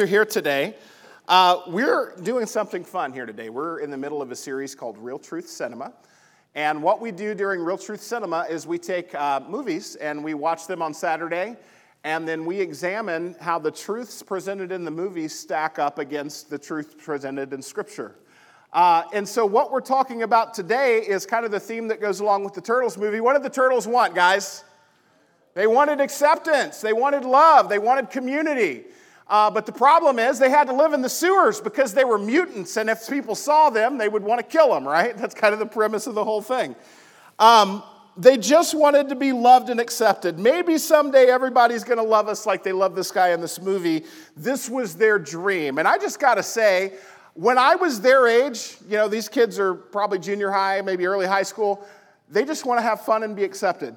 are here today. Uh, we're doing something fun here today. We're in the middle of a series called Real Truth Cinema. And what we do during Real Truth Cinema is we take uh, movies and we watch them on Saturday, and then we examine how the truths presented in the movies stack up against the truth presented in Scripture. Uh, and so, what we're talking about today is kind of the theme that goes along with the Turtles movie. What did the Turtles want, guys? They wanted acceptance, they wanted love, they wanted community. Uh, but the problem is they had to live in the sewers because they were mutants, and if people saw them, they would want to kill them, right? That's kind of the premise of the whole thing. Um, they just wanted to be loved and accepted. Maybe someday everybody's going to love us like they love this guy in this movie. This was their dream. And I just got to say, when I was their age, you know, these kids are probably junior high, maybe early high school, they just want to have fun and be accepted.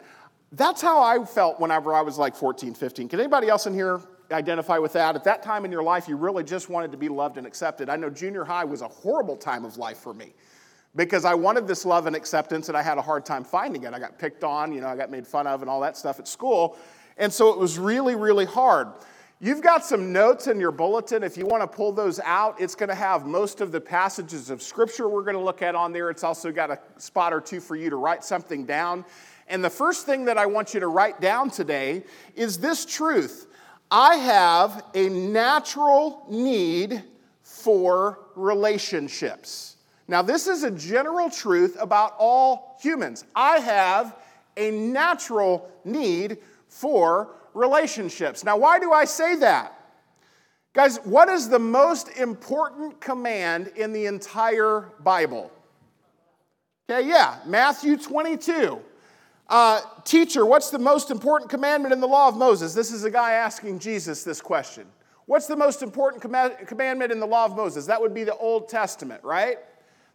That's how I felt whenever I was like 14, 15. Can anybody else in here identify with that. At that time in your life, you really just wanted to be loved and accepted. I know junior high was a horrible time of life for me because I wanted this love and acceptance and I had a hard time finding it. I got picked on, you know, I got made fun of and all that stuff at school. And so it was really, really hard. You've got some notes in your bulletin. If you want to pull those out, it's going to have most of the passages of scripture we're going to look at on there. It's also got a spot or two for you to write something down. And the first thing that I want you to write down today is this truth I have a natural need for relationships. Now, this is a general truth about all humans. I have a natural need for relationships. Now, why do I say that? Guys, what is the most important command in the entire Bible? Okay, yeah, Matthew 22. Uh, teacher, what's the most important commandment in the law of Moses? This is a guy asking Jesus this question. What's the most important com- commandment in the law of Moses? That would be the Old Testament, right?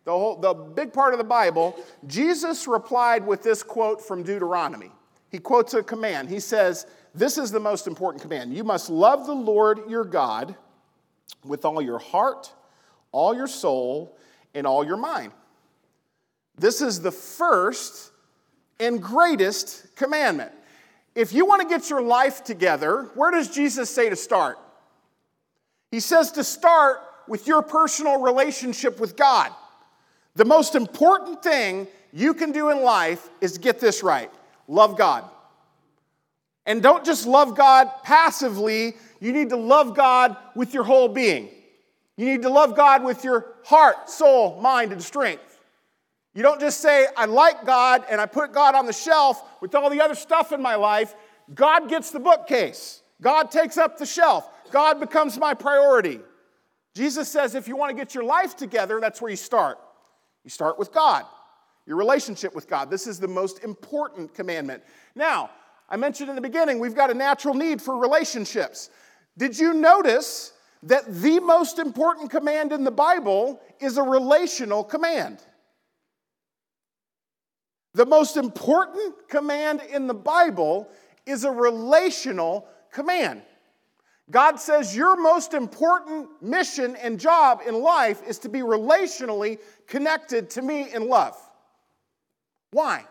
The, whole, the big part of the Bible. Jesus replied with this quote from Deuteronomy. He quotes a command. He says, This is the most important command. You must love the Lord your God with all your heart, all your soul, and all your mind. This is the first and greatest commandment. If you want to get your life together, where does Jesus say to start? He says to start with your personal relationship with God. The most important thing you can do in life is get this right love God. And don't just love God passively, you need to love God with your whole being. You need to love God with your heart, soul, mind, and strength. You don't just say, I like God and I put God on the shelf with all the other stuff in my life. God gets the bookcase, God takes up the shelf, God becomes my priority. Jesus says, if you want to get your life together, that's where you start. You start with God, your relationship with God. This is the most important commandment. Now, I mentioned in the beginning, we've got a natural need for relationships. Did you notice that the most important command in the Bible is a relational command? The most important command in the Bible is a relational command. God says your most important mission and job in life is to be relationally connected to me in love. Why?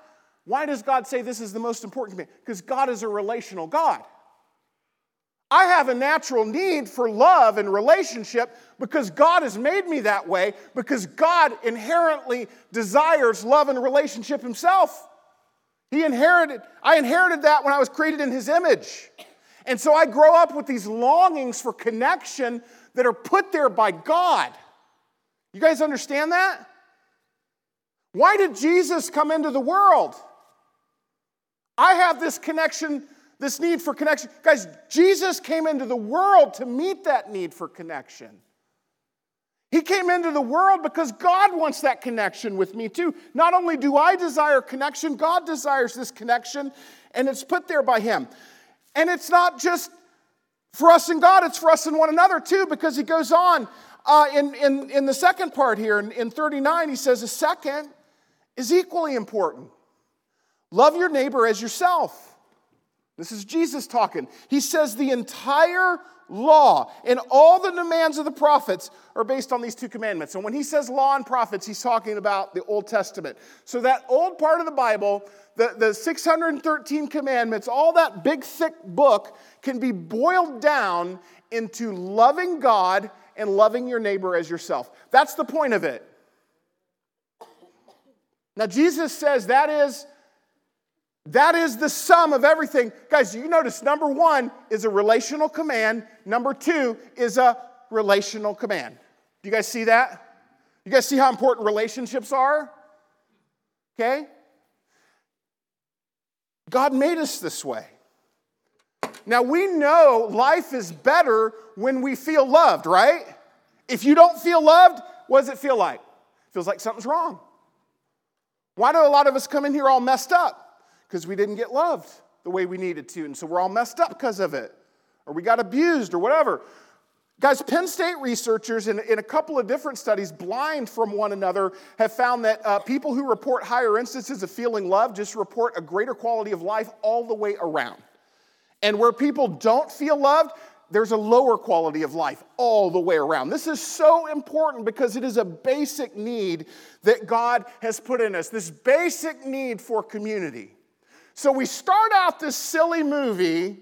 Why does God say this is the most important command? Because God is a relational God. I have a natural need for love and relationship because God has made me that way, because God inherently desires love and relationship himself. He inherited, I inherited that when I was created in his image. And so I grow up with these longings for connection that are put there by God. You guys understand that? Why did Jesus come into the world? I have this connection this need for connection. Guys, Jesus came into the world to meet that need for connection. He came into the world because God wants that connection with me too. Not only do I desire connection, God desires this connection, and it's put there by Him. And it's not just for us and God, it's for us and one another too, because He goes on uh, in, in, in the second part here, in, in 39, He says, a second is equally important. Love your neighbor as yourself. This is Jesus talking. He says the entire law and all the demands of the prophets are based on these two commandments. And when he says law and prophets, he's talking about the Old Testament. So, that old part of the Bible, the, the 613 commandments, all that big, thick book can be boiled down into loving God and loving your neighbor as yourself. That's the point of it. Now, Jesus says that is. That is the sum of everything. Guys, you notice number one is a relational command, number two is a relational command. Do you guys see that? You guys see how important relationships are? Okay? God made us this way. Now, we know life is better when we feel loved, right? If you don't feel loved, what does it feel like? It feels like something's wrong. Why do a lot of us come in here all messed up? Because we didn't get loved the way we needed to, and so we're all messed up because of it, or we got abused, or whatever. Guys, Penn State researchers, in, in a couple of different studies, blind from one another, have found that uh, people who report higher instances of feeling love just report a greater quality of life all the way around. And where people don't feel loved, there's a lower quality of life all the way around. This is so important because it is a basic need that God has put in us, this basic need for community. So we start out this silly movie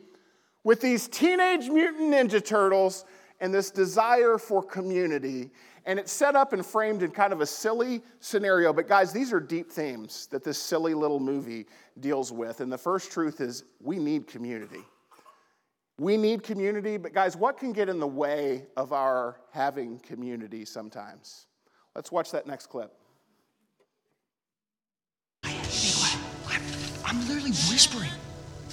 with these teenage mutant ninja turtles and this desire for community. And it's set up and framed in kind of a silly scenario. But, guys, these are deep themes that this silly little movie deals with. And the first truth is we need community. We need community, but, guys, what can get in the way of our having community sometimes? Let's watch that next clip. Whispering.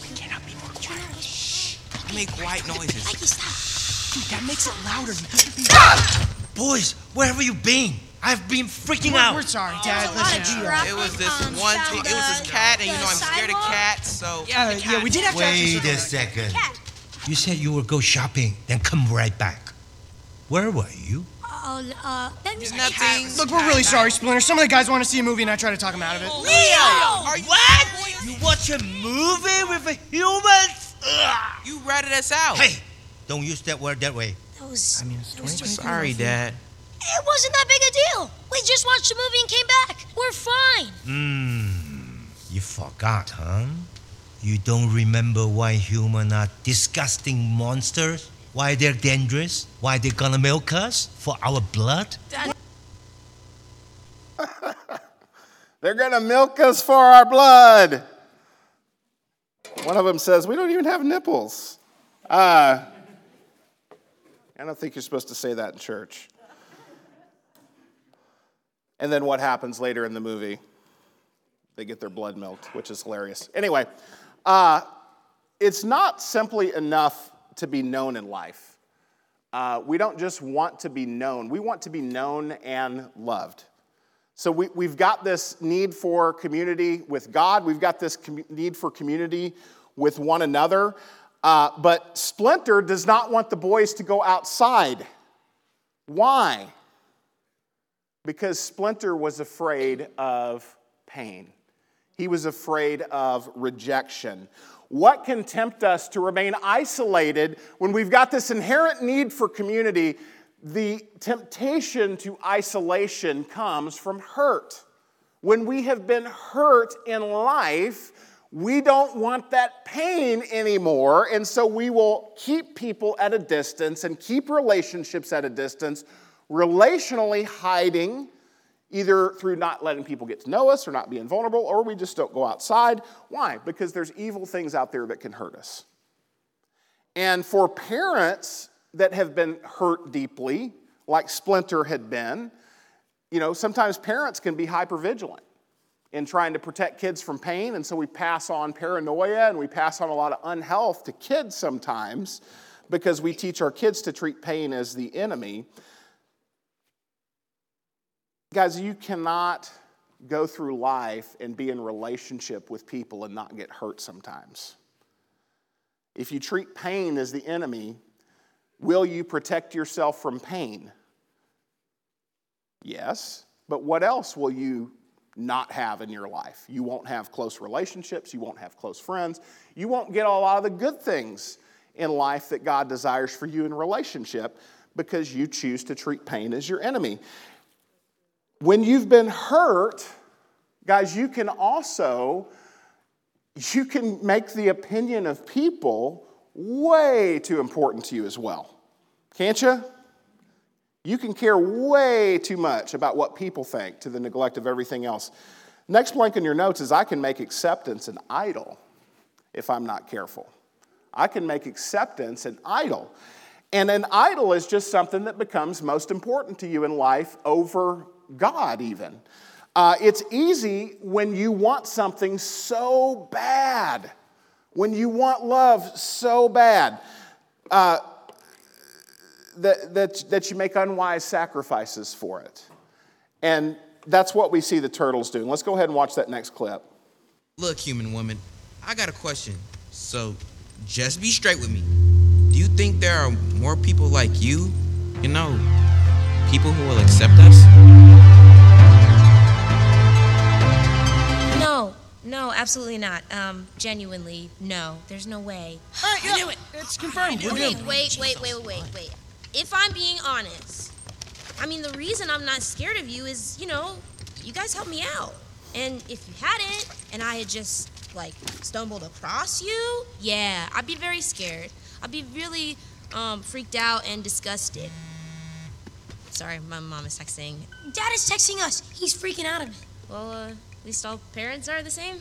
We cannot be more quiet. Shh. Make white noises. Mikey, stop. Dude, that makes it louder. You have to be. Boys, where have you been? I've been freaking We're, out. we're sorry, Dad. There's a lot Listen, traffic. It was this um, one. down T- it was this the- cat, and you know I'm scared of cats, so Yeah, uh, yeah, we did have to actually Wait a second. Cat. You said you would go shopping, then come right back. Where were you? Oh, uh, let me nothing. Look, we're really sorry, Splinter. Some of the guys want to see a movie, and I try to talk them out of it. Leo! Are you What? You watch a movie with a humans? Ugh. You ratted us out. Hey, don't use that word that way. That was. I mean, it's that was Sorry, Dad. It wasn't that big a deal. We just watched the movie and came back. We're fine. Hmm. You forgot, huh? You don't remember why humans are disgusting monsters? Why they're dangerous? Why they're gonna milk us for our blood? They're gonna milk us for our blood. One of them says, We don't even have nipples. Uh, I don't think you're supposed to say that in church. And then what happens later in the movie? They get their blood milked, which is hilarious. Anyway, uh, it's not simply enough to be known in life. Uh, we don't just want to be known, we want to be known and loved. So we, we've got this need for community with God, we've got this com- need for community with one another. Uh, but Splinter does not want the boys to go outside. Why? Because Splinter was afraid of pain. He was afraid of rejection. What can tempt us to remain isolated when we've got this inherent need for community? The temptation to isolation comes from hurt. When we have been hurt in life, we don't want that pain anymore, and so we will keep people at a distance and keep relationships at a distance, relationally hiding either through not letting people get to know us or not being vulnerable, or we just don't go outside. Why? Because there's evil things out there that can hurt us. And for parents that have been hurt deeply, like Splinter had been, you know, sometimes parents can be hypervigilant in trying to protect kids from pain, and so we pass on paranoia and we pass on a lot of unhealth to kids sometimes because we teach our kids to treat pain as the enemy. Guys, you cannot go through life and be in relationship with people and not get hurt sometimes. If you treat pain as the enemy, will you protect yourself from pain? Yes, but what else will you not have in your life? You won't have close relationships, you won't have close friends, you won't get a lot of the good things in life that God desires for you in relationship because you choose to treat pain as your enemy. When you've been hurt, guys, you can also you can make the opinion of people way too important to you as well. Can't you? You can care way too much about what people think to the neglect of everything else. Next blank in your notes is I can make acceptance an idol if I'm not careful. I can make acceptance an idol. And an idol is just something that becomes most important to you in life over God, even. Uh, it's easy when you want something so bad, when you want love so bad, uh, that, that, that you make unwise sacrifices for it. And that's what we see the turtles doing. Let's go ahead and watch that next clip. Look, human woman, I got a question. So, just be straight with me. Do you think there are more people like you? You know, people who will accept us? No, absolutely not. Um, genuinely, no. There's no way. All right, you knew it. It's confirmed. We're Okay, good. wait, wait, wait, wait, wait, wait. If I'm being honest, I mean, the reason I'm not scared of you is, you know, you guys helped me out. And if you hadn't, and I had just, like, stumbled across you, yeah, I'd be very scared. I'd be really um, freaked out and disgusted. Sorry, my mom is texting. Dad is texting us. He's freaking out of it. Well, uh, at least all parents are the same.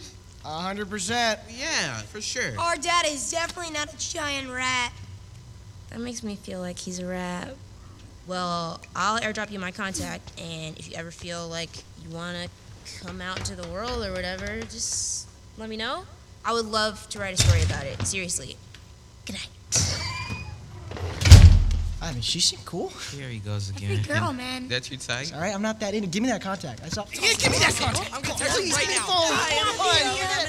A hundred percent. Yeah, for sure. Our dad is definitely not a giant rat. That makes me feel like he's a rat. Well, I'll airdrop you my contact, and if you ever feel like you want to come out to the world or whatever, just let me know. I would love to write a story about it. Seriously. Good night. I mean, she seemed cool. Here he goes again. girl, man. That's your type? All right, I'm not that into. Give me that contact. I saw. Yeah, give me that contact. I'm gonna text you right now.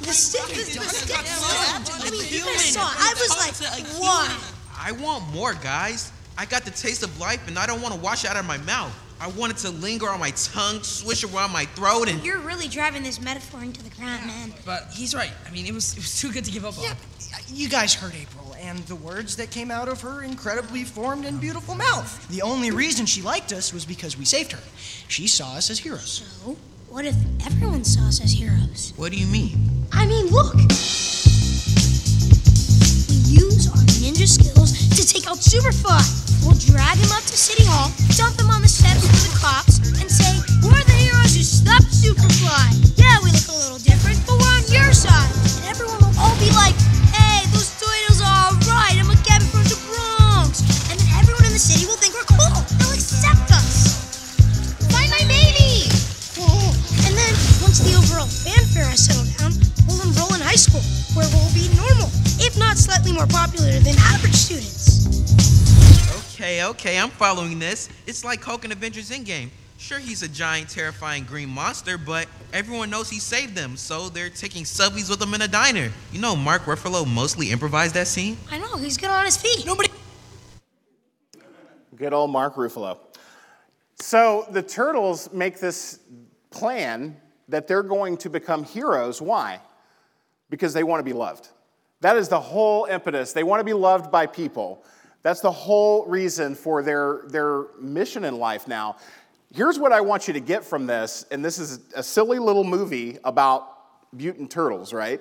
The stick, the, the stick. I mean, you guys saw. it. I was like, what? I want more, guys. I got the taste of life and I don't want to wash it out of my mouth. I want it to linger on my tongue, swish around my throat, and You're really driving this metaphor into the ground, man. But he's right. I mean, it was it was too good to give up on. You guys heard April and the words that came out of her incredibly formed and beautiful mouth. The only reason she liked us was because we saved her. She saw us as heroes. So, what if everyone saw us as heroes? what do you mean? I mean, look. We use our ninja skills to take out Superfly. We'll drag him up to City Hall, dump him on the steps for the cops, and say, We're the heroes who stopped Superfly. Yeah, we look a little different, but we're on your side. And everyone will all be like, slightly more popular than average students. Okay, okay, I'm following this. It's like Hulk in Avengers Endgame. Sure, he's a giant, terrifying green monster, but everyone knows he saved them, so they're taking subbies with him in a diner. You know, Mark Ruffalo mostly improvised that scene. I know, he's good on his feet. Nobody. Good old Mark Ruffalo. So the turtles make this plan that they're going to become heroes. Why? Because they want to be loved. That is the whole impetus. They want to be loved by people. That's the whole reason for their, their mission in life now. Here's what I want you to get from this, and this is a silly little movie about mutant turtles, right?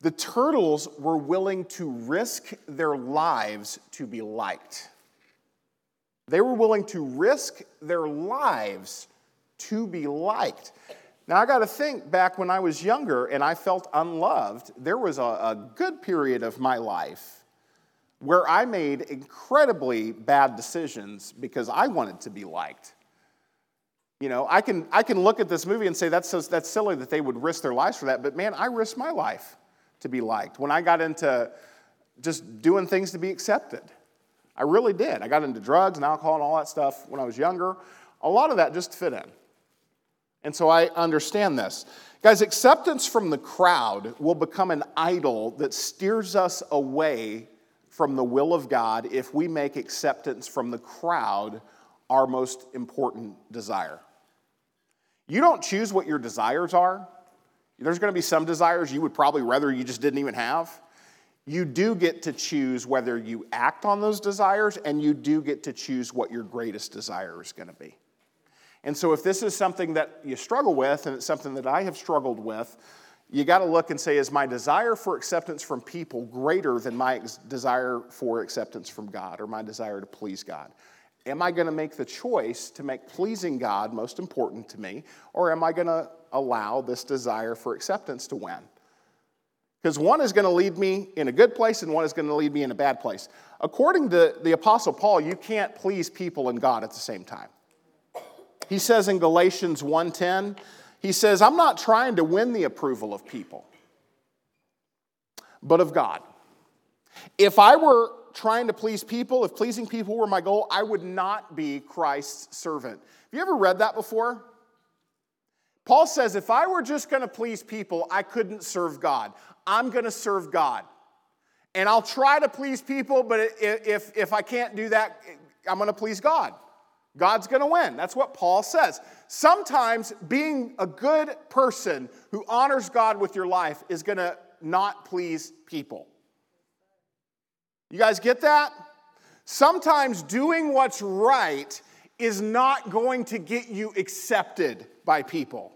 The turtles were willing to risk their lives to be liked. They were willing to risk their lives to be liked. Now, I got to think back when I was younger and I felt unloved, there was a, a, good period of my life where I made incredibly bad decisions because I wanted to be liked. You know, I can, I can look at this movie and say that's, so, that's silly that they would risk their lives for that, but man, I risked my life to be liked. When I got into just doing things to be accepted, I really did. I got into drugs and alcohol and all that stuff when I was younger. A lot of that just fit in. And so I understand this. Guys, acceptance from the crowd will become an idol that steers us away from the will of God if we make acceptance from the crowd our most important desire. You don't choose what your desires are. There's going to be some desires you would probably rather you just didn't even have. You do get to choose whether you act on those desires, and you do get to choose what your greatest desire is going to be. And so, if this is something that you struggle with, and it's something that I have struggled with, you got to look and say, is my desire for acceptance from people greater than my ex- desire for acceptance from God or my desire to please God? Am I going to make the choice to make pleasing God most important to me, or am I going to allow this desire for acceptance to win? Because one is going to lead me in a good place and one is going to lead me in a bad place. According to the Apostle Paul, you can't please people and God at the same time. He says in Galatians 1:10, he says, I'm not trying to win the approval of people, but of God. If I were trying to please people, if pleasing people were my goal, I would not be Christ's servant. Have you ever read that before? Paul says, if I were just going to please people, I couldn't serve God. I'm going to serve God. And I'll try to please people, but if, if I can't do that, I'm going to please God. God's going to win. That's what Paul says. Sometimes being a good person who honors God with your life is going to not please people. You guys get that? Sometimes doing what's right is not going to get you accepted by people.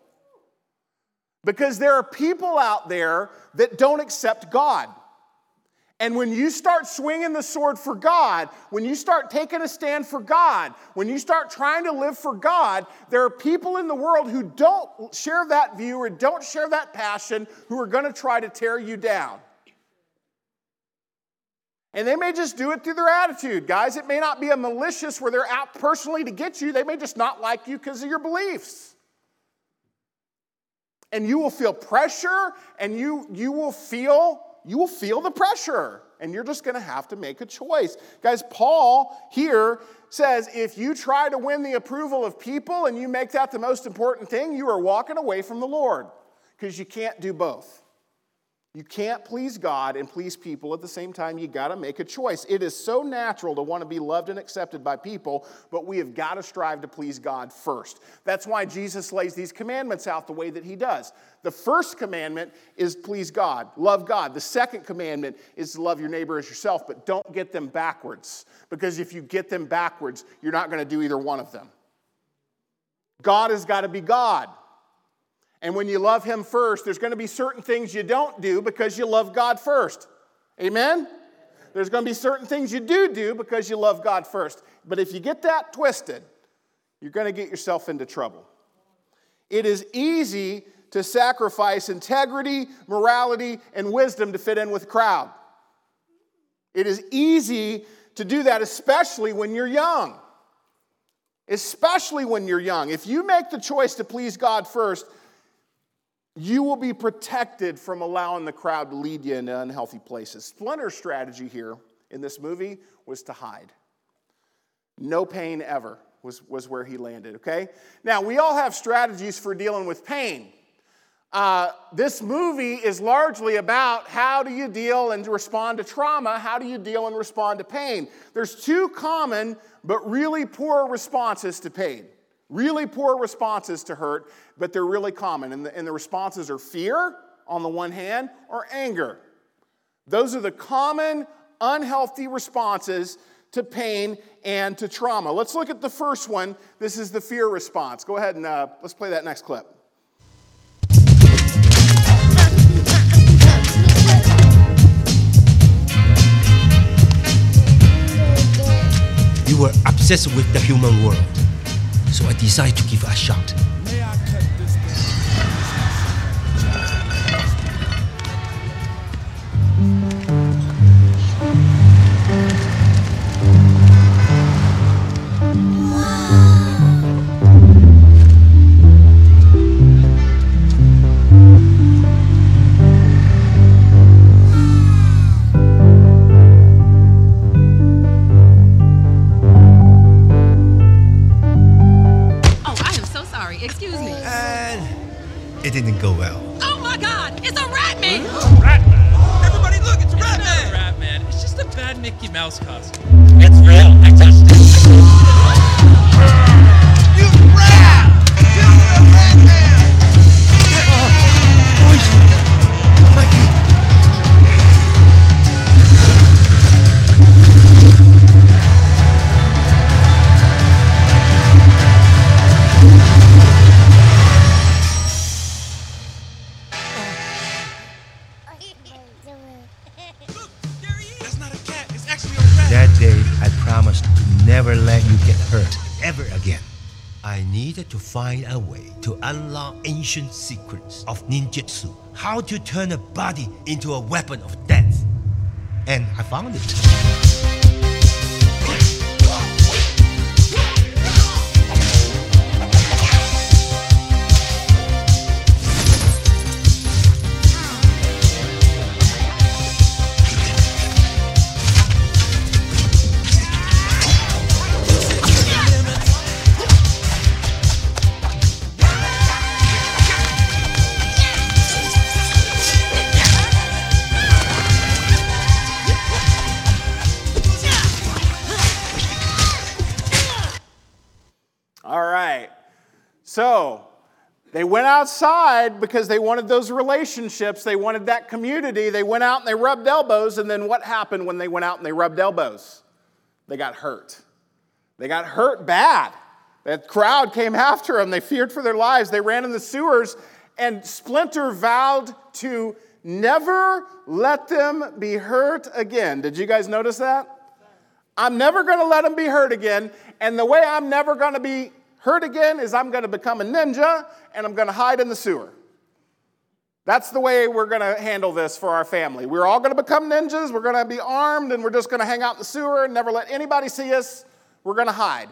Because there are people out there that don't accept God. And when you start swinging the sword for God, when you start taking a stand for God, when you start trying to live for God, there are people in the world who don't share that view or don't share that passion who are going to try to tear you down. And they may just do it through their attitude, guys. It may not be a malicious where they're out personally to get you, they may just not like you because of your beliefs. And you will feel pressure and you, you will feel you will feel the pressure and you're just going to have to make a choice. Guys, Paul here says if you try to win the approval of people and you make that the most important thing, you are walking away from the Lord because you can't do both. You can't please God and please people at the same time. You got to make a choice. It is so natural to want to be loved and accepted by people, but we have got to strive to please God first. That's why Jesus lays these commandments out the way that he does. The first commandment is please God, love God. The second commandment is to love your neighbor as yourself, but don't get them backwards, because if you get them backwards, you're not going to do either one of them. God has got to be God. And when you love Him first, there's going to be certain things you don't do because you love God first. Amen? There's going to be certain things you do do because you love God first. But if you get that twisted, you're going to get yourself into trouble. It is easy to sacrifice integrity, morality, and wisdom to fit in with the crowd. It is easy to do that, especially when you're young. Especially when you're young. If you make the choice to please God first, you will be protected from allowing the crowd to lead you into unhealthy places. Splinter's strategy here in this movie was to hide. No pain ever was, was where he landed, okay? Now, we all have strategies for dealing with pain. Uh, this movie is largely about how do you deal and respond to trauma, how do you deal and respond to pain. There's two common but really poor responses to pain. Really poor responses to hurt, but they're really common. And the, and the responses are fear on the one hand or anger. Those are the common unhealthy responses to pain and to trauma. Let's look at the first one. This is the fear response. Go ahead and uh, let's play that next clip. You were obsessed with the human world so I decided to give it a shot. Didn't go well. Oh my god, it's a rat man! Rat man? Everybody look, it's a rat it's man! a rat man. It's just a bad Mickey Mouse costume. It's real. I touched find a way to unlock ancient secrets of ninjutsu, how to turn a body into a weapon of death. And I found it. Outside because they wanted those relationships. They wanted that community. They went out and they rubbed elbows. And then what happened when they went out and they rubbed elbows? They got hurt. They got hurt bad. That crowd came after them. They feared for their lives. They ran in the sewers. And Splinter vowed to never let them be hurt again. Did you guys notice that? I'm never going to let them be hurt again. And the way I'm never going to be hurt again is I'm going to become a ninja and I'm going to hide in the sewer. That's the way we're going to handle this for our family. We're all going to become ninjas. We're going to be armed and we're just going to hang out in the sewer and never let anybody see us. We're going to hide.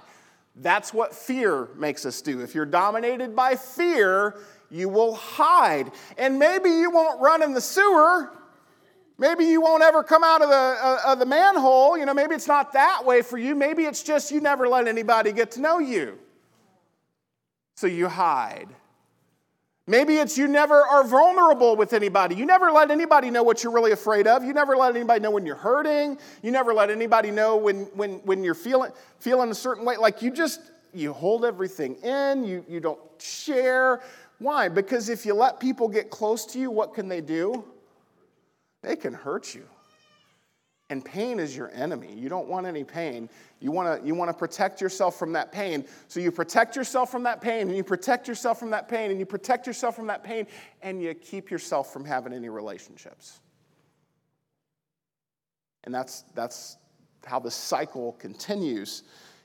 That's what fear makes us do. If you're dominated by fear, you will hide. And maybe you won't run in the sewer. Maybe you won't ever come out of the, uh, of the manhole. You know, maybe it's not that way for you. Maybe it's just you never let anybody get to know you. So you hide. Maybe it's you never are vulnerable with anybody. You never let anybody know what you're really afraid of. You never let anybody know when you're hurting. You never let anybody know when, when, when you're feeling, feeling a certain way. Like you just, you hold everything in, you, you don't share. Why? Because if you let people get close to you, what can they do? They can hurt you. And pain is your enemy. You don't want any pain. You want to you want to protect yourself from that pain. So you protect yourself from that pain and you protect yourself from that pain and you protect yourself from that pain and you keep yourself from having any relationships. And that's that's how the cycle continues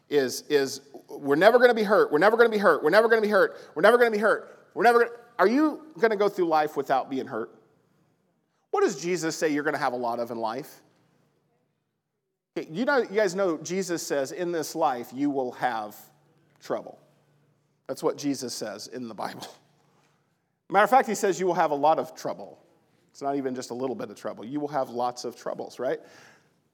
is is we're never going to be hurt. We're never going to be hurt. We're never going to be hurt. We're never going to be hurt. We're never to Are you going to go through life without being hurt? What does Jesus say you're going to have a lot of in life? You know, you guys know Jesus says in this life you will have trouble. That's what Jesus says in the Bible. Matter of fact, he says you will have a lot of trouble. It's not even just a little bit of trouble. You will have lots of troubles, right?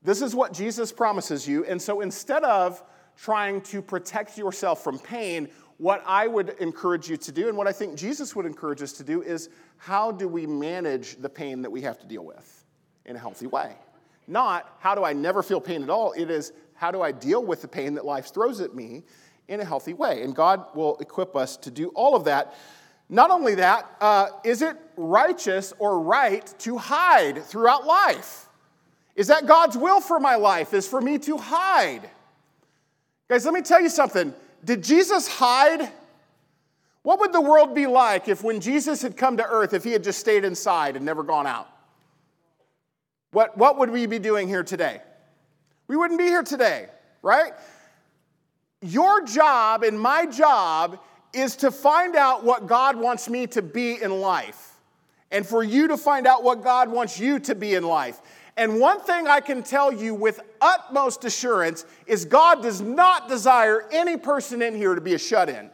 This is what Jesus promises you. And so instead of trying to protect yourself from pain, what I would encourage you to do, and what I think Jesus would encourage us to do, is how do we manage the pain that we have to deal with in a healthy way? Not how do I never feel pain at all, it is how do I deal with the pain that life throws at me in a healthy way? And God will equip us to do all of that. Not only that, uh, is it righteous or right to hide throughout life? Is that God's will for my life, is for me to hide? Guys, let me tell you something. Did Jesus hide? What would the world be like if when Jesus had come to earth, if he had just stayed inside and never gone out? What, what would we be doing here today? We wouldn't be here today, right? Your job and my job is to find out what God wants me to be in life, and for you to find out what God wants you to be in life. And one thing I can tell you with utmost assurance is God does not desire any person in here to be a shut in.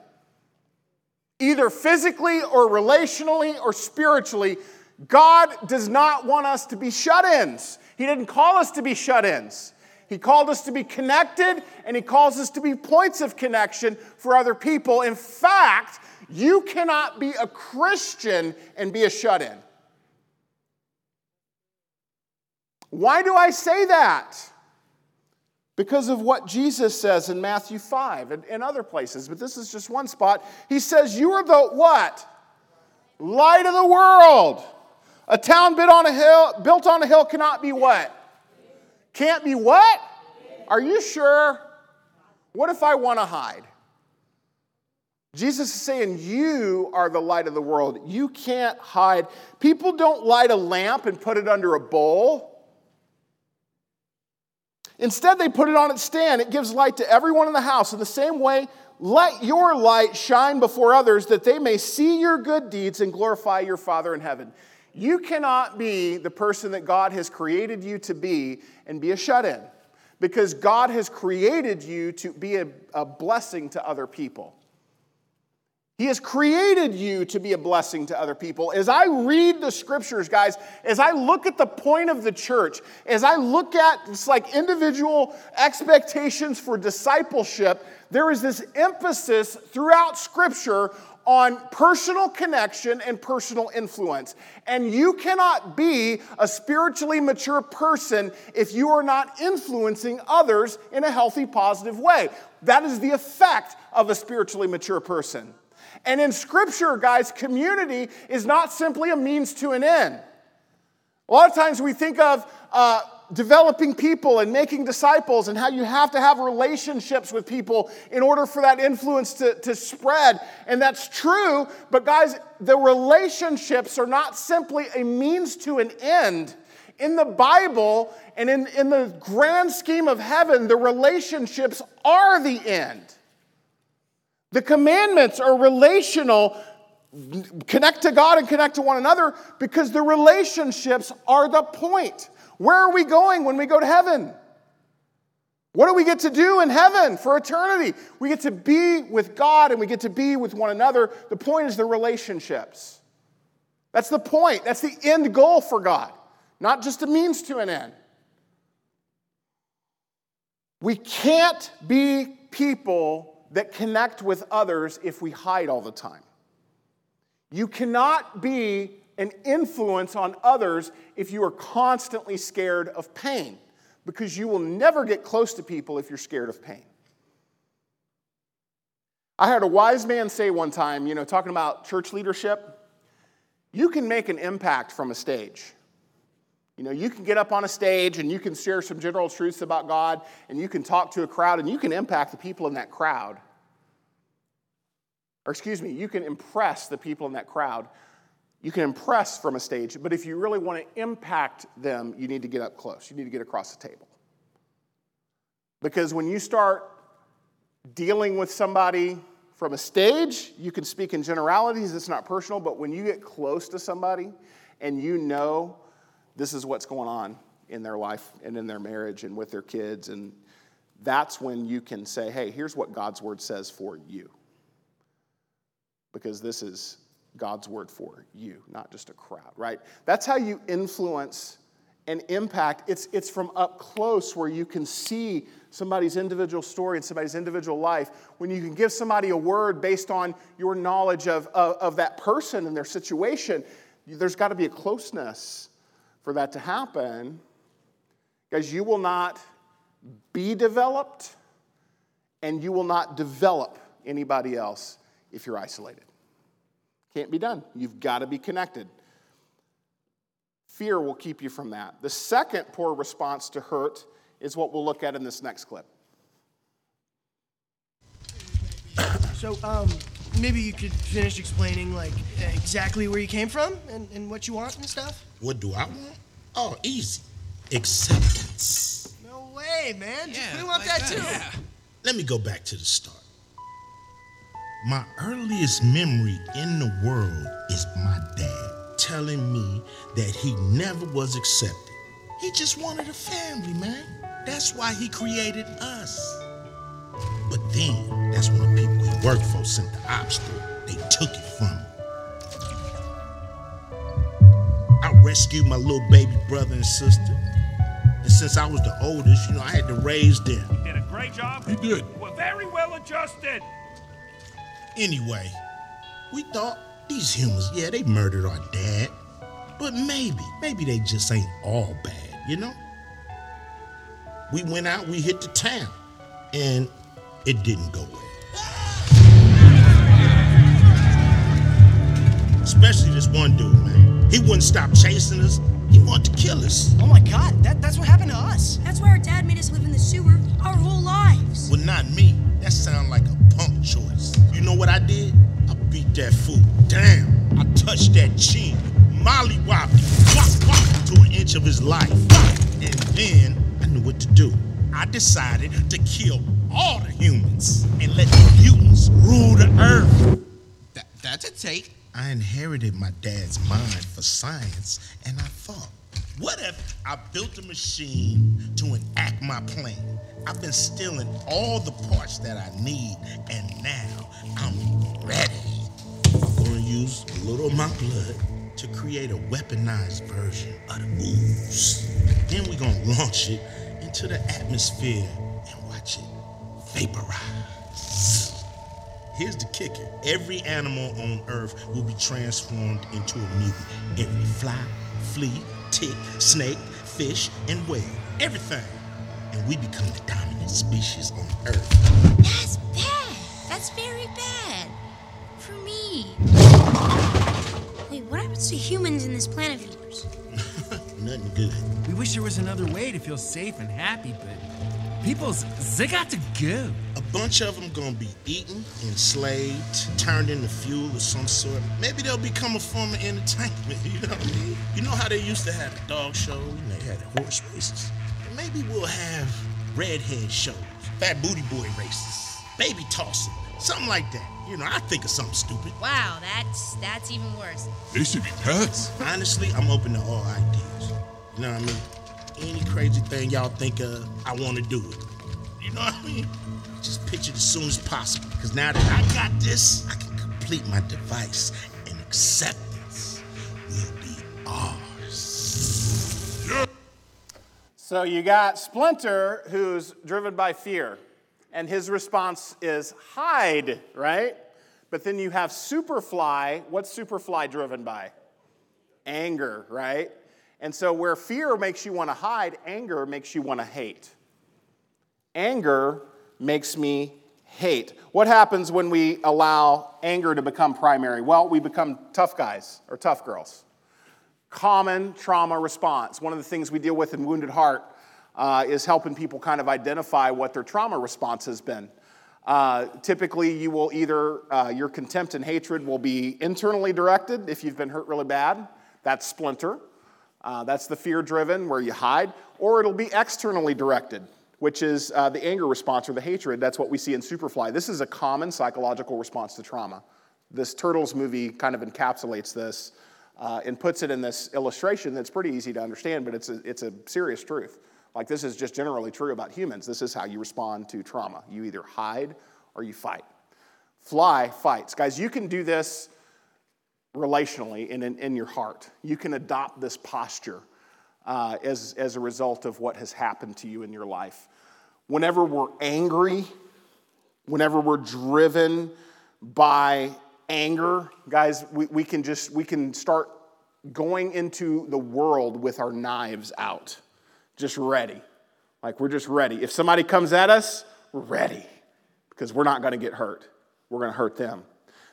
Either physically or relationally or spiritually, God does not want us to be shut ins. He didn't call us to be shut ins. He called us to be connected and He calls us to be points of connection for other people. In fact, you cannot be a Christian and be a shut in. Why do I say that? Because of what Jesus says in Matthew 5 and, and other places, but this is just one spot. He says, You are the what? Light of the world. A town built on a hill, built on a hill cannot be what? Can't be what? Are you sure? What if I want to hide? Jesus is saying, You are the light of the world. You can't hide. People don't light a lamp and put it under a bowl. Instead, they put it on its stand. It gives light to everyone in the house. In the same way, let your light shine before others that they may see your good deeds and glorify your Father in heaven. You cannot be the person that God has created you to be and be a shut in because God has created you to be a, a blessing to other people. He has created you to be a blessing to other people. As I read the scriptures, guys, as I look at the point of the church, as I look at it's like individual expectations for discipleship, there is this emphasis throughout scripture on personal connection and personal influence. And you cannot be a spiritually mature person if you are not influencing others in a healthy, positive way. That is the effect of a spiritually mature person. And in Scripture, guys, community is not simply a means to an end. A lot of times we think of uh, developing people and making disciples and how you have to have relationships with people in order for that influence to, to spread. And that's true, but guys, the relationships are not simply a means to an end. In the Bible and in, in the grand scheme of heaven, the relationships are the end. The commandments are relational, connect to God and connect to one another because the relationships are the point. Where are we going when we go to heaven? What do we get to do in heaven for eternity? We get to be with God and we get to be with one another. The point is the relationships. That's the point. That's the end goal for God, not just a means to an end. We can't be people that connect with others if we hide all the time. You cannot be an influence on others if you are constantly scared of pain, because you will never get close to people if you're scared of pain. I heard a wise man say one time, you know, talking about church leadership, you can make an impact from a stage. You know, you can get up on a stage and you can share some general truths about God and you can talk to a crowd and you can impact the people in that crowd. Or, excuse me, you can impress the people in that crowd. You can impress from a stage, but if you really want to impact them, you need to get up close. You need to get across the table. Because when you start dealing with somebody from a stage, you can speak in generalities, it's not personal, but when you get close to somebody and you know this is what's going on in their life and in their marriage and with their kids, and that's when you can say, hey, here's what God's word says for you because this is God's word for you, not just a crowd, right? That's how you influence and impact. It's, it's from up close where you can see somebody's individual story and somebody's individual life. When you can give somebody a word based on your knowledge of, of, of that person and their situation, there's got to be a closeness for that to happen. Guys, you will not be developed and you will not develop anybody else if you're isolated. Can't be done. You've got to be connected. Fear will keep you from that. The second poor response to hurt is what we'll look at in this next clip. So, um, maybe you could finish explaining, like, exactly where you came from and, and what you want and stuff? What do I want? Oh, easy. Acceptance. No way, man. Yeah, we want like that, that. too. Let me go back to the start. My earliest memory in the world is my dad telling me that he never was accepted. He just wanted a family, man. That's why he created us. But then, that's when the people he worked for sent the ops through. They took it from him. I rescued my little baby brother and sister. And since I was the oldest, you know, I had to raise them. You did a great job. You did. You were very well adjusted. Anyway, we thought these humans, yeah, they murdered our dad. But maybe, maybe they just ain't all bad, you know? We went out, we hit the town, and it didn't go well. Especially this one dude, man. He wouldn't stop chasing us. He wanted to kill us. Oh my god, that, that's what happened to us. That's why our dad made us live in the sewer our whole lives. Well, not me. That sound like a punk choice. You know what I did? I beat that fool Damn, I touched that chin, mollywopped him, whop, whop, to an inch of his life. And then I knew what to do. I decided to kill all the humans and let the mutants rule the earth. That, that's a take. I inherited my dad's mind for science, and I thought, what if I built a machine to enact my plan? I've been stealing all the parts that I need, and now I'm ready. I'm gonna use a little of my blood to create a weaponized version of the ooze. Then we're gonna launch it into the atmosphere and watch it vaporize. Here's the kicker every animal on Earth will be transformed into a mutant. Every fly, flea, tick, snake, fish, and whale. Everything. And we become the dominant species on Earth. That's bad. That's very bad. For me. Wait, what happens to humans in this planet of yours? Nothing good. We wish there was another way to feel safe and happy, but people's they got to go. A bunch of them gonna be eaten, enslaved, turned into fuel of some sort. Maybe they'll become a form of entertainment. You know what I mean? You know how they used to have a dog show and they had horse races. Maybe we'll have redhead shows, fat booty boy races, baby tossing, something like that. You know, I think of something stupid. Wow, that's that's even worse. They should be pets. Honestly, I'm open to all ideas. You know what I mean? Any crazy thing y'all think of, I want to do it. You know what I mean? Just pitch it as soon as possible. Because now that I got this, I can complete my device, and acceptance will be ours. So you got Splinter, who's driven by fear, and his response is hide, right? But then you have Superfly. What's Superfly driven by? Anger, right? And so where fear makes you want to hide, anger makes you want to hate. Anger makes me hate. What happens when we allow anger to become primary? Well, we become tough guys or tough girls. Common trauma response. One of the things we deal with in Wounded Heart uh, is helping people kind of identify what their trauma response has been. Uh, typically, you will either, uh, your contempt and hatred will be internally directed if you've been hurt really bad. That's splinter. Uh, that's the fear driven, where you hide. Or it'll be externally directed, which is uh, the anger response or the hatred. That's what we see in Superfly. This is a common psychological response to trauma. This Turtles movie kind of encapsulates this uh, and puts it in this illustration that's pretty easy to understand, but it's a, it's a serious truth. Like, this is just generally true about humans. This is how you respond to trauma. You either hide or you fight. Fly fights. Guys, you can do this relationally and in, in your heart. You can adopt this posture uh, as, as a result of what has happened to you in your life. Whenever we're angry, whenever we're driven by anger, guys, we, we can just we can start going into the world with our knives out, just ready. Like we're just ready. If somebody comes at us, we're ready because we're not going to get hurt. We're going to hurt them.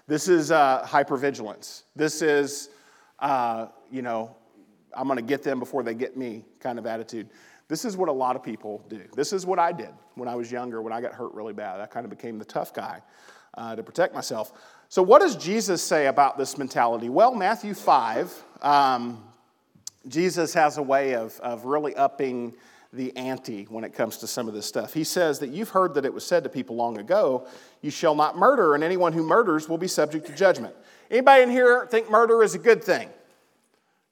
This is uh, hypervigilance. This is, uh, you know, I'm going to get them before they get me kind of attitude. This is what a lot of people do. This is what I did when I was younger, when I got hurt really bad. I kind of became the tough guy uh, to protect myself. So, what does Jesus say about this mentality? Well, Matthew 5, um, Jesus has a way of, of really upping the ante when it comes to some of this stuff. He says that you've heard that it was said to people long ago, you shall not murder, and anyone who murders will be subject to judgment. Anybody in here think murder is a good thing?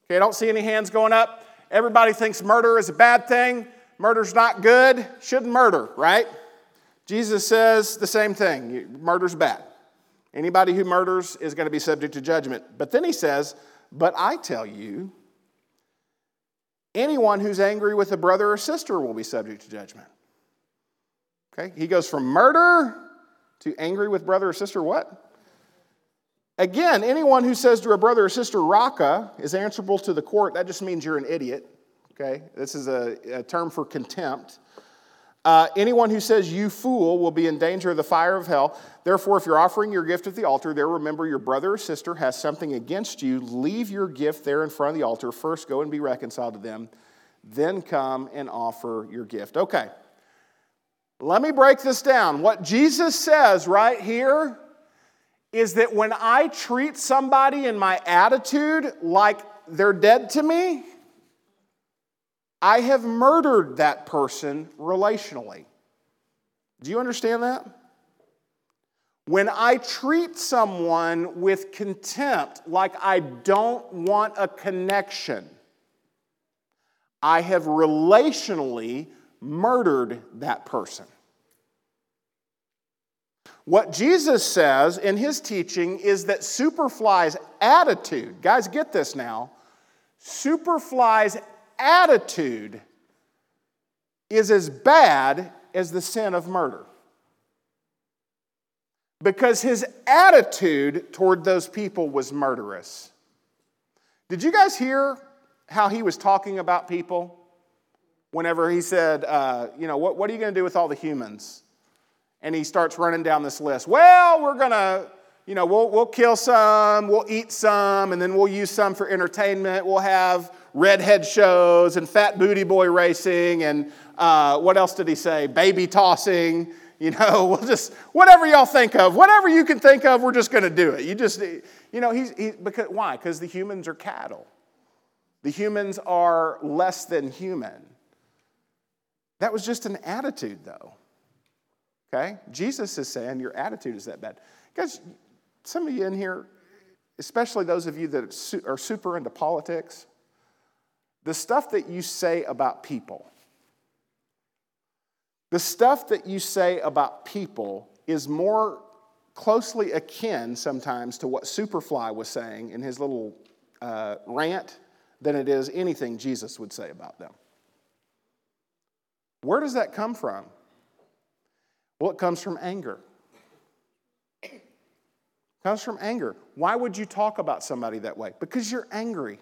Okay, I don't see any hands going up. Everybody thinks murder is a bad thing. Murder's not good. Shouldn't murder, right? Jesus says the same thing. Murder's bad. Anybody who murders is going to be subject to judgment. But then he says, But I tell you, anyone who's angry with a brother or sister will be subject to judgment. Okay? He goes from murder to angry with brother or sister, what? Again, anyone who says to a brother or sister, Raca, is answerable to the court. That just means you're an idiot. Okay? This is a, a term for contempt. Uh, anyone who says, You fool, will be in danger of the fire of hell. Therefore, if you're offering your gift at the altar, there remember your brother or sister has something against you. Leave your gift there in front of the altar. First, go and be reconciled to them. Then come and offer your gift. Okay. Let me break this down. What Jesus says right here is that when I treat somebody in my attitude like they're dead to me, I have murdered that person relationally. Do you understand that? When I treat someone with contempt, like I don't want a connection, I have relationally murdered that person. What Jesus says in his teaching is that Superfly's attitude, guys, get this now. Superfly's attitude is as bad as the sin of murder. Because his attitude toward those people was murderous. Did you guys hear how he was talking about people whenever he said, uh, you know, what, what are you going to do with all the humans? and he starts running down this list. Well, we're going to, you know, we'll, we'll kill some, we'll eat some, and then we'll use some for entertainment. We'll have redhead shows and fat booty boy racing, and uh, what else did he say? Baby tossing. You know, we'll just, whatever y'all think of, whatever you can think of, we're just going to do it. You just, you know, he's, he, because, why? Because the humans are cattle. The humans are less than human. That was just an attitude, though. Okay? Jesus is saying your attitude is that bad. Guys, some of you in here, especially those of you that are super into politics, the stuff that you say about people, the stuff that you say about people is more closely akin sometimes to what Superfly was saying in his little uh, rant than it is anything Jesus would say about them. Where does that come from? Well, it comes from anger. It comes from anger. Why would you talk about somebody that way? Because you're angry.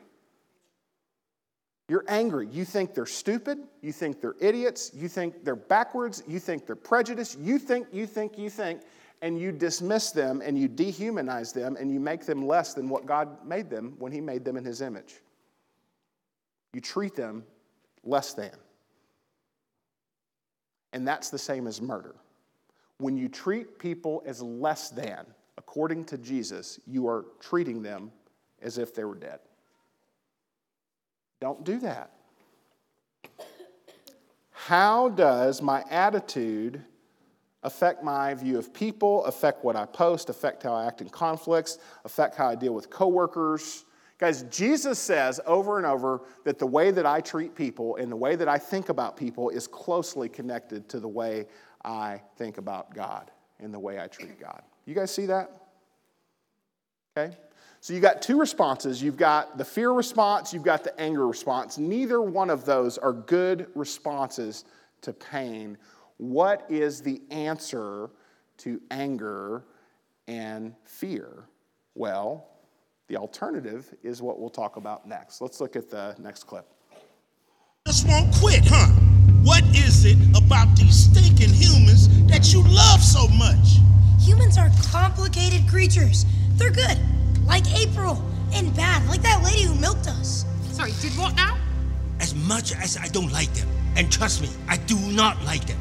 You're angry. You think they're stupid. You think they're idiots. You think they're backwards. You think they're prejudiced. You think, you think, you think, and you dismiss them and you dehumanize them and you make them less than what God made them when He made them in His image. You treat them less than. And that's the same as murder. When you treat people as less than, according to Jesus, you are treating them as if they were dead. Don't do that. How does my attitude affect my view of people, affect what I post, affect how I act in conflicts, affect how I deal with coworkers? Guys, Jesus says over and over that the way that I treat people and the way that I think about people is closely connected to the way I think about God and the way I treat God. You guys see that? Okay? So you got two responses. You've got the fear response, you've got the anger response. Neither one of those are good responses to pain. What is the answer to anger and fear? Well, the alternative is what we'll talk about next. Let's look at the next clip. Just won't quit, huh? What is it about these stinking humans that you love so much? Humans are complicated creatures. They're good, like April, and bad, like that lady who milked us. Sorry, did what now? As much as I don't like them, and trust me, I do not like them.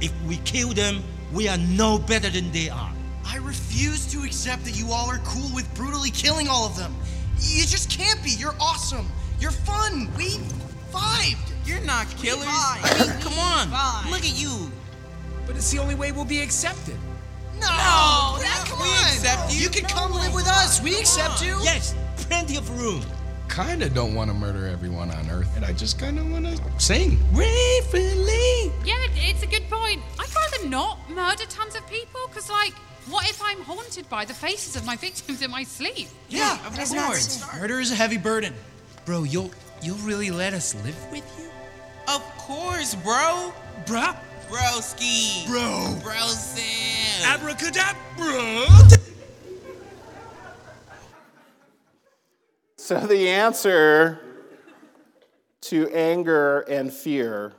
If we kill them, we are no better than they are. I refuse to accept that you all are cool with brutally killing all of them. You just can't be. You're awesome. You're fun. We vibed. You're not killers. I mean, come on. Fine. Look at you. But it's the only way we'll be accepted. No, No, that, come we on. accept you. You can come live with us. We accept you. Yes, plenty of room. Kinda don't want to murder everyone on Earth, and I just kinda want to sing. Bravely. Yeah, it's a good point. I'd rather not murder tons of people, because, like, what if I'm haunted by the faces of my victims in my sleep? Yeah, of that's course. not Murder is a heavy burden. Bro, you'll you'll really let us live with you? Of course, bro. Bruh. Broski. Bro. Bro Sam. Abracadabra. So, the answer to anger and fear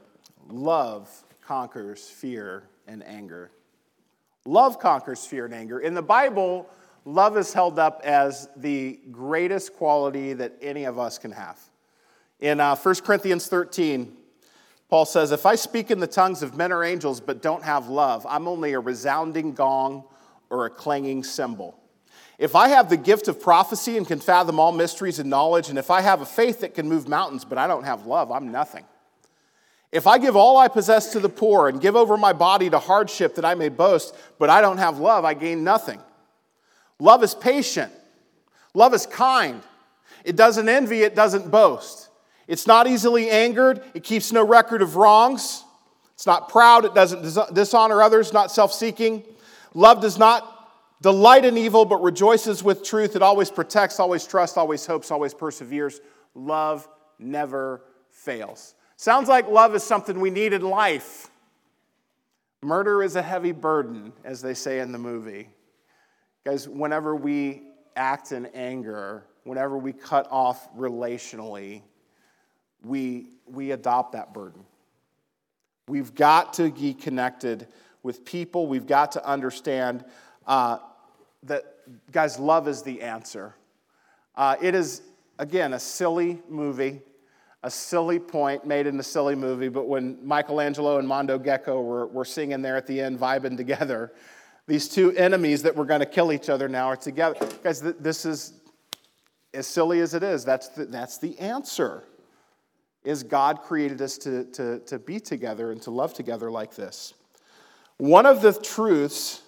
love conquers fear and anger. Love conquers fear and anger. In the Bible, love is held up as the greatest quality that any of us can have. In uh, 1 Corinthians 13, Paul says, If I speak in the tongues of men or angels but don't have love, I'm only a resounding gong or a clanging cymbal. If I have the gift of prophecy and can fathom all mysteries and knowledge, and if I have a faith that can move mountains but I don't have love, I'm nothing. If I give all I possess to the poor and give over my body to hardship that I may boast, but I don't have love, I gain nothing. Love is patient. Love is kind. It doesn't envy, it doesn't boast. It's not easily angered, it keeps no record of wrongs. It's not proud, it doesn't dishonor others, not self seeking. Love does not delight in evil, but rejoices with truth. It always protects, always trusts, always hopes, always perseveres. Love never fails. Sounds like love is something we need in life. Murder is a heavy burden, as they say in the movie. Guys, whenever we act in anger, whenever we cut off relationally, we, we adopt that burden. We've got to be connected with people. We've got to understand uh, that, guys, love is the answer. Uh, it is, again, a silly movie, a silly point made in a silly movie, but when Michelangelo and Mondo Gecko were, were singing there at the end, vibing together, these two enemies that were going to kill each other now are together. Guys, this is as silly as it is. That's the, that's the answer is God created us to, to, to be together and to love together like this. One of the truths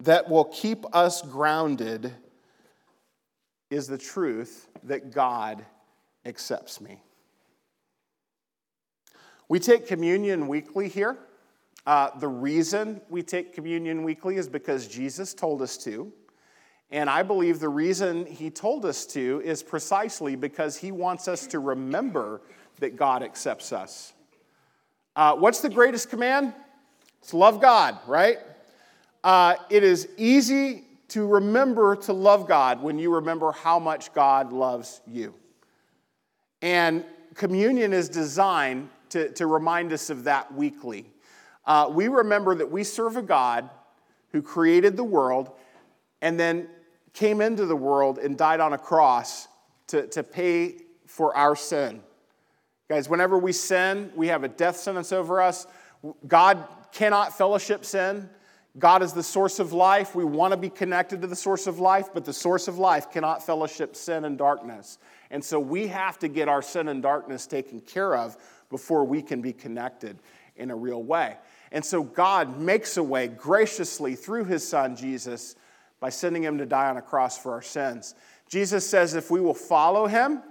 that will keep us grounded is the truth that God accepts me. We take communion weekly here. Uh, the reason we take communion weekly is because Jesus told us to. And I believe the reason he told us to is precisely because he wants us to remember that God accepts us. Uh, what's the greatest command? It's love God, right? Uh, it is easy to remember to love God when you remember how much God loves you. And communion is designed to, to remind us of that weekly. Uh, we remember that we serve a God who created the world and then came into the world and died on a cross to, to pay for our sin. Guys, whenever we sin, we have a death sentence over us. God cannot fellowship sin. God is the source of life. We want to be connected to the source of life, but the source of life cannot fellowship sin and darkness. And so we have to get our sin and darkness taken care of before we can be connected in a real way. And so God makes a way graciously through his son Jesus by sending him to die on a cross for our sins. Jesus says if we will follow him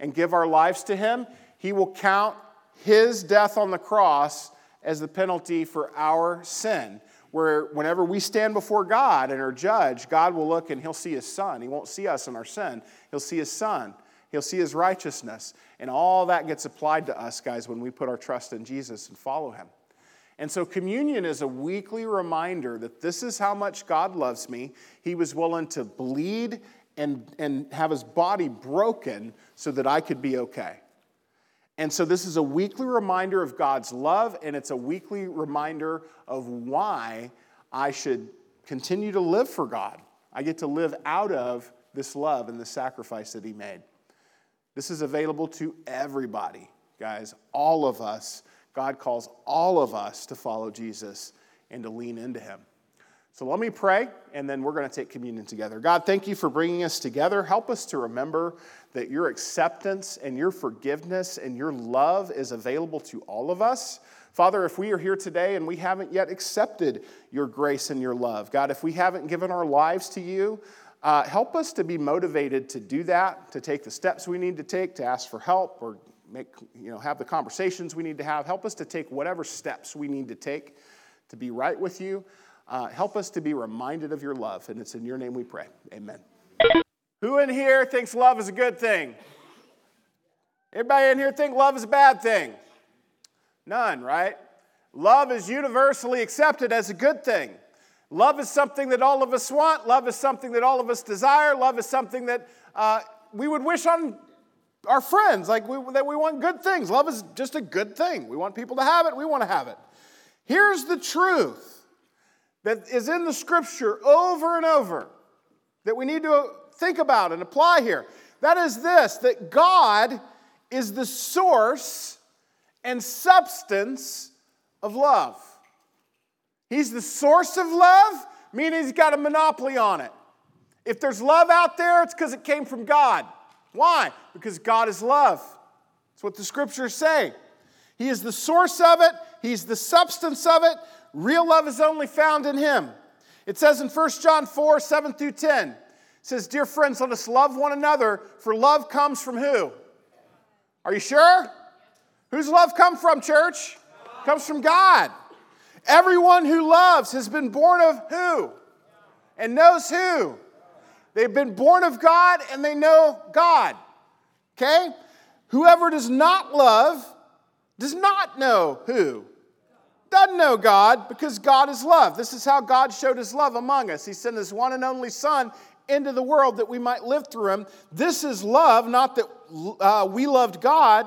and give our lives to him, he will count his death on the cross as the penalty for our sin. Where whenever we stand before God and are judged, God will look and he'll see his son. He won't see us in our sin, he'll see his son. He'll see his righteousness. And all that gets applied to us, guys, when we put our trust in Jesus and follow him. And so, communion is a weekly reminder that this is how much God loves me. He was willing to bleed and, and have his body broken so that I could be okay. And so, this is a weekly reminder of God's love, and it's a weekly reminder of why I should continue to live for God. I get to live out of this love and the sacrifice that he made. This is available to everybody, guys, all of us God calls all of us to follow Jesus and to lean into him. So let me pray, and then we're going to take communion together. God, thank you for bringing us together. Help us to remember that your acceptance and your forgiveness and your love is available to all of us. Father, if we are here today and we haven't yet accepted your grace and your love, God, if we haven't given our lives to you, uh, help us to be motivated to do that, to take the steps we need to take, to ask for help or make, you know, have the conversations we need to have. Help us to take whatever steps we need to take to be right with you. Uh, help us to be reminded of your love. And it's in your name we pray. Amen. Who in here thinks love is a good thing? Everybody in here think love is a bad thing? None, right? Love is universally accepted as a good thing. Love is something that all of us want. Love is something that all of us desire. Love is something that uh, we would wish on our friends, like we, that we want good things. Love is just a good thing. We want people to have it, we want to have it. Here's the truth that is in the scripture over and over that we need to think about and apply here. That is this that God is the source and substance of love. He's the source of love, meaning he's got a monopoly on it. If there's love out there, it's because it came from God. Why? Because God is love. That's what the scriptures say. He is the source of it, He's the substance of it. Real love is only found in Him. It says in 1 John 4 7 through 10, it says, Dear friends, let us love one another, for love comes from who? Are you sure? Whose love come from, church? Comes from God. Everyone who loves has been born of who? And knows who? They've been born of God and they know God. Okay? Whoever does not love does not know who? Doesn't know God because God is love. This is how God showed his love among us. He sent his one and only Son into the world that we might live through him. This is love, not that uh, we loved God,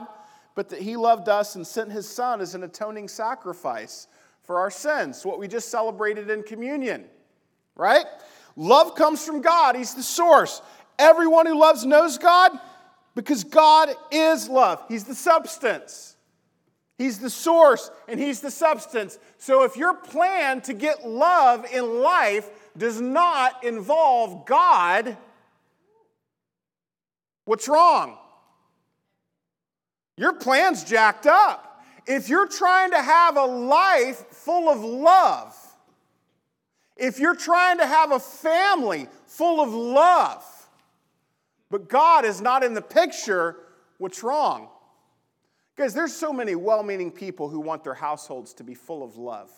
but that he loved us and sent his Son as an atoning sacrifice for our sins, what we just celebrated in communion, right? Love comes from God, he's the source. Everyone who loves knows God because God is love, he's the substance. He's the source and He's the substance. So if your plan to get love in life does not involve God, what's wrong? Your plan's jacked up. If you're trying to have a life full of love, if you're trying to have a family full of love, but God is not in the picture, what's wrong? Guys, there's so many well meaning people who want their households to be full of love.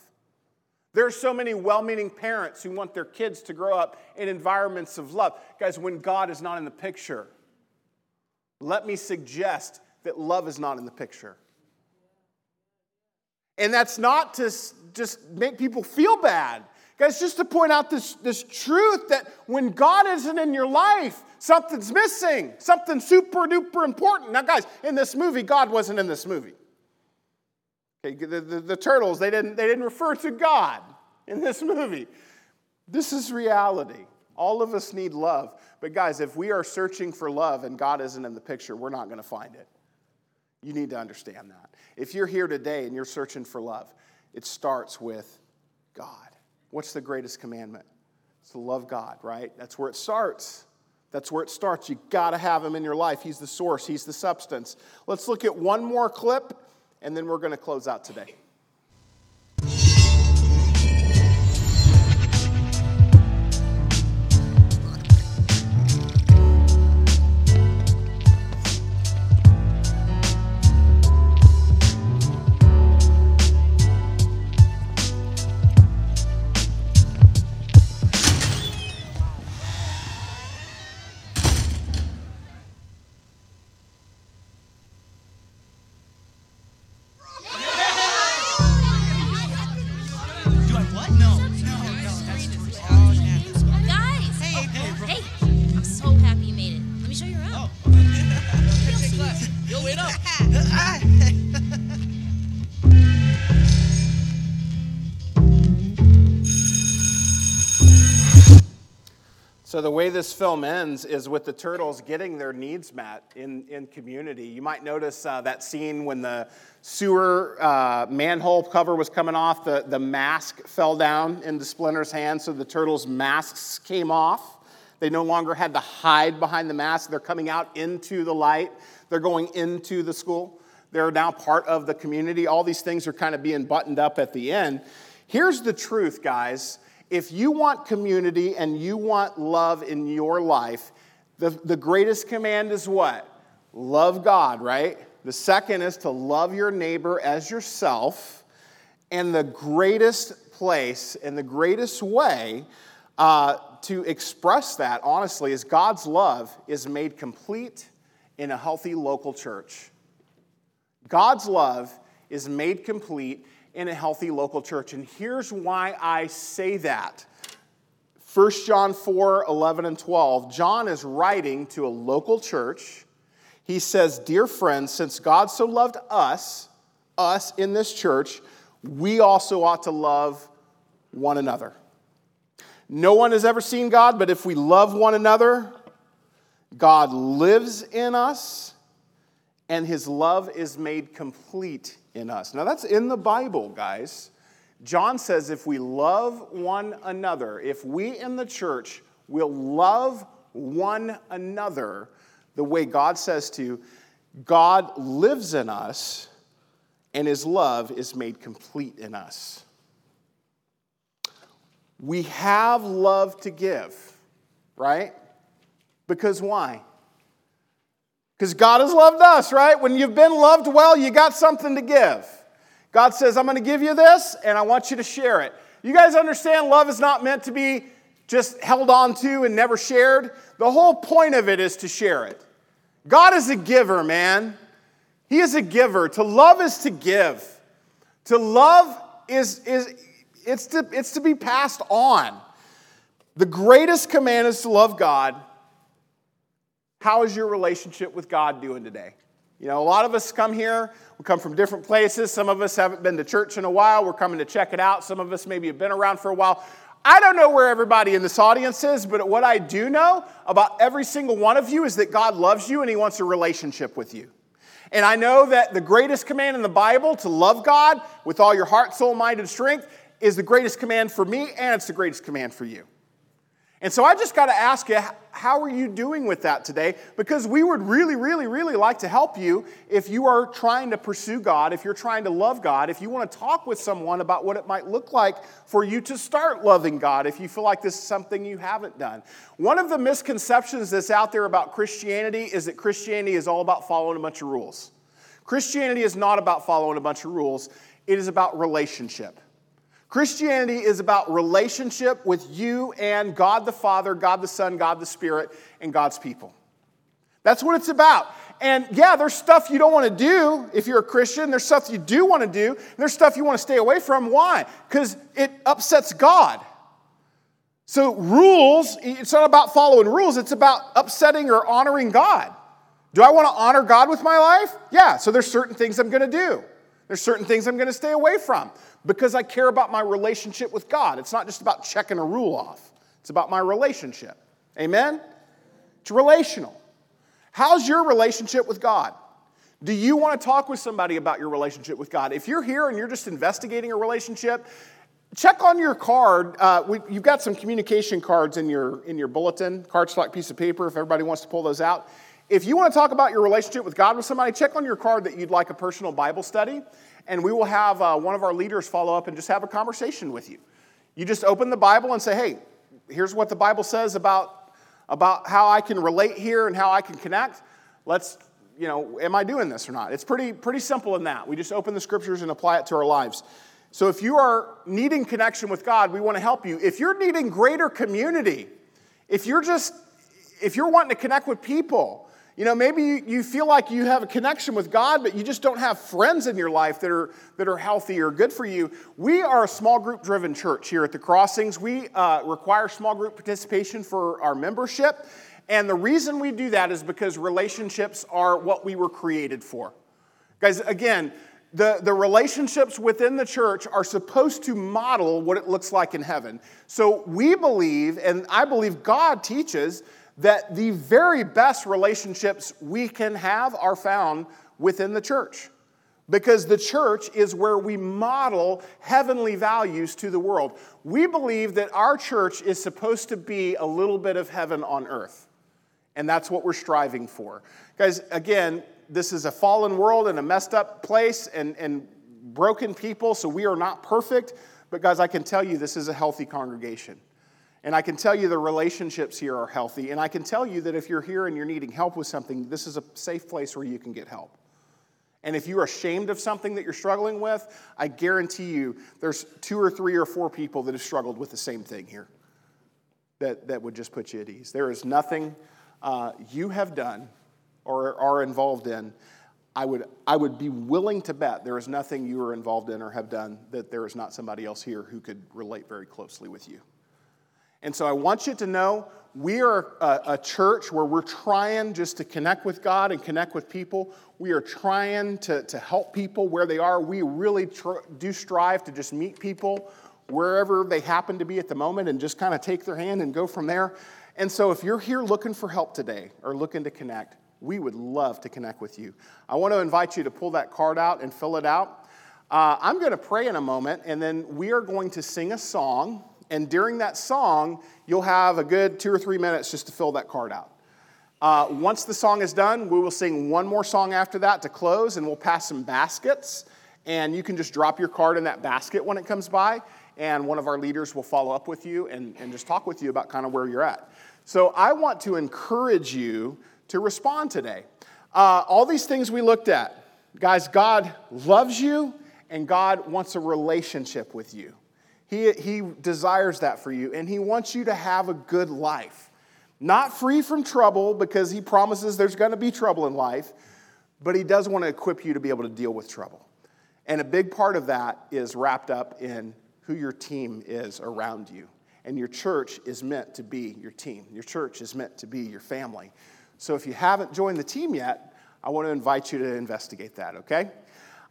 There are so many well meaning parents who want their kids to grow up in environments of love. Guys, when God is not in the picture, let me suggest that love is not in the picture. And that's not to just make people feel bad. Guys, just to point out this, this truth that when God isn't in your life, something's missing, something super duper important. Now, guys, in this movie, God wasn't in this movie. Okay, the, the, the turtles, they didn't, they didn't refer to God in this movie. This is reality. All of us need love. But, guys, if we are searching for love and God isn't in the picture, we're not going to find it. You need to understand that. If you're here today and you're searching for love, it starts with God. What's the greatest commandment? It's to love God, right? That's where it starts. That's where it starts. You got to have him in your life. He's the source, he's the substance. Let's look at one more clip, and then we're going to close out today. So, the way this film ends is with the turtles getting their needs met in, in community. You might notice uh, that scene when the sewer uh, manhole cover was coming off, the, the mask fell down into Splinter's hand, so the turtles' masks came off. They no longer had to hide behind the mask. They're coming out into the light, they're going into the school. They're now part of the community. All these things are kind of being buttoned up at the end. Here's the truth, guys if you want community and you want love in your life, the, the greatest command is what? Love God, right? The second is to love your neighbor as yourself. And the greatest place and the greatest way uh, to express that, honestly, is God's love is made complete in a healthy local church. God's love is made complete in a healthy local church. And here's why I say that. 1 John 4 11 and 12. John is writing to a local church. He says, Dear friends, since God so loved us, us in this church, we also ought to love one another. No one has ever seen God, but if we love one another, God lives in us and his love is made complete in us. Now, that's in the Bible, guys. John says if we love one another, if we in the church will love one another the way God says to, God lives in us and his love is made complete in us. We have love to give, right? Because why? Because God has loved us, right? When you've been loved well, you got something to give. God says, I'm going to give you this, and I want you to share it. You guys understand love is not meant to be just held on to and never shared. The whole point of it is to share it. God is a giver, man. He is a giver. To love is to give. To love is, is it's, to, it's to be passed on. The greatest command is to love God. How is your relationship with God doing today? You know, a lot of us come here, we come from different places. Some of us haven't been to church in a while. We're coming to check it out. Some of us maybe have been around for a while. I don't know where everybody in this audience is, but what I do know about every single one of you is that God loves you and He wants a relationship with you. And I know that the greatest command in the Bible to love God with all your heart, soul, mind, and strength is the greatest command for me, and it's the greatest command for you. And so I just got to ask you, how are you doing with that today? Because we would really, really, really like to help you if you are trying to pursue God, if you're trying to love God, if you want to talk with someone about what it might look like for you to start loving God, if you feel like this is something you haven't done. One of the misconceptions that's out there about Christianity is that Christianity is all about following a bunch of rules. Christianity is not about following a bunch of rules, it is about relationship. Christianity is about relationship with you and God the Father, God the Son, God the Spirit, and God's people. That's what it's about. And yeah, there's stuff you don't want to do if you're a Christian. There's stuff you do want to do. There's stuff you want to stay away from. Why? Because it upsets God. So, rules, it's not about following rules, it's about upsetting or honoring God. Do I want to honor God with my life? Yeah, so there's certain things I'm going to do. There's certain things I'm going to stay away from because I care about my relationship with God. It's not just about checking a rule off, it's about my relationship. Amen? It's relational. How's your relationship with God? Do you want to talk with somebody about your relationship with God? If you're here and you're just investigating a relationship, check on your card. Uh, we, you've got some communication cards in your, in your bulletin, cardstock piece of paper, if everybody wants to pull those out. If you want to talk about your relationship with God with somebody, check on your card that you'd like a personal Bible study and we will have uh, one of our leaders follow up and just have a conversation with you. You just open the Bible and say, hey, here's what the Bible says about, about how I can relate here and how I can connect. Let's, you know, am I doing this or not? It's pretty, pretty simple in that. We just open the scriptures and apply it to our lives. So if you are needing connection with God, we want to help you. If you're needing greater community, if you're just, if you're wanting to connect with people, you know, maybe you feel like you have a connection with God, but you just don't have friends in your life that are, that are healthy or good for you. We are a small group driven church here at the Crossings. We uh, require small group participation for our membership. And the reason we do that is because relationships are what we were created for. Guys, again, the, the relationships within the church are supposed to model what it looks like in heaven. So we believe, and I believe God teaches, that the very best relationships we can have are found within the church. Because the church is where we model heavenly values to the world. We believe that our church is supposed to be a little bit of heaven on earth. And that's what we're striving for. Guys, again, this is a fallen world and a messed up place and, and broken people, so we are not perfect. But, guys, I can tell you this is a healthy congregation. And I can tell you the relationships here are healthy. And I can tell you that if you're here and you're needing help with something, this is a safe place where you can get help. And if you're ashamed of something that you're struggling with, I guarantee you there's two or three or four people that have struggled with the same thing here that, that would just put you at ease. There is nothing uh, you have done or are involved in. I would, I would be willing to bet there is nothing you are involved in or have done that there is not somebody else here who could relate very closely with you. And so I want you to know we are a, a, church where we're trying just to connect with God and connect with people. We are trying to, to help people where they are. We really tr- do strive to just meet people wherever they happen to be at the moment and just kind of take their hand and go from there. And so if you're here looking for help today or looking to connect, we would love to connect with you. I want to invite you to pull that card out and fill it out. Uh, I'm going to pray in a moment, and then we are going to sing a song. And during that song, you'll have a good two or three minutes just to fill that card out. Uh, once the song is done, we will sing one more song after that to close, and we'll pass some baskets. And you can just drop your card in that basket when it comes by, and one of our leaders will follow up with you and, and just talk with you about kind of where you're at. So I want to encourage you to respond today. Uh, all these things we looked at, guys, God loves you and God wants a relationship with you. He, he desires that for you, and He wants you to have a good life. Not free from trouble, because He promises there's going to be trouble in life, but He does want to equip you to be able to deal with trouble. And a big part of that is wrapped up in who your team is around you. And your church is meant to be your team. Your church is meant to be your family. So if you haven't joined the team yet, I want to invite you to investigate that, okay?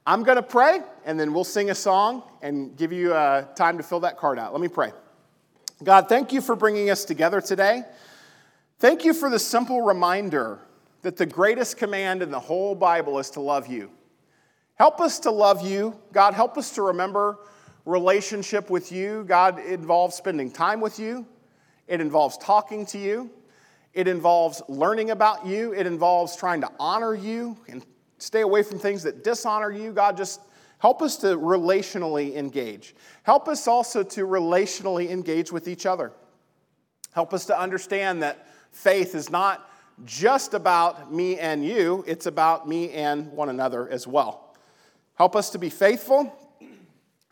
I'm going to pray, and then we'll sing a song and give you uh, time to fill that card out. Let me pray. God, thank you for bringing us together today. Thank you for the simple reminder that the greatest command in the whole Bible is to love you. Help us to love you. God, help us to remember relationship with you. God, involves spending time with you, it involves talking to you, it involves learning about you, it involves trying to honor you and stay away from things that dishonor you. God, just help us to relationally engage. Help us also to relationally engage with each other. Help us to understand that faith is not just about me and you, it's about me and one another as well. Help us to be faithful.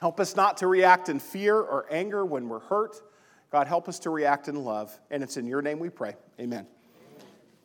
Help us not to react in fear or anger when we're hurt. God, help us to react in love. And it's in your name we pray. Amen.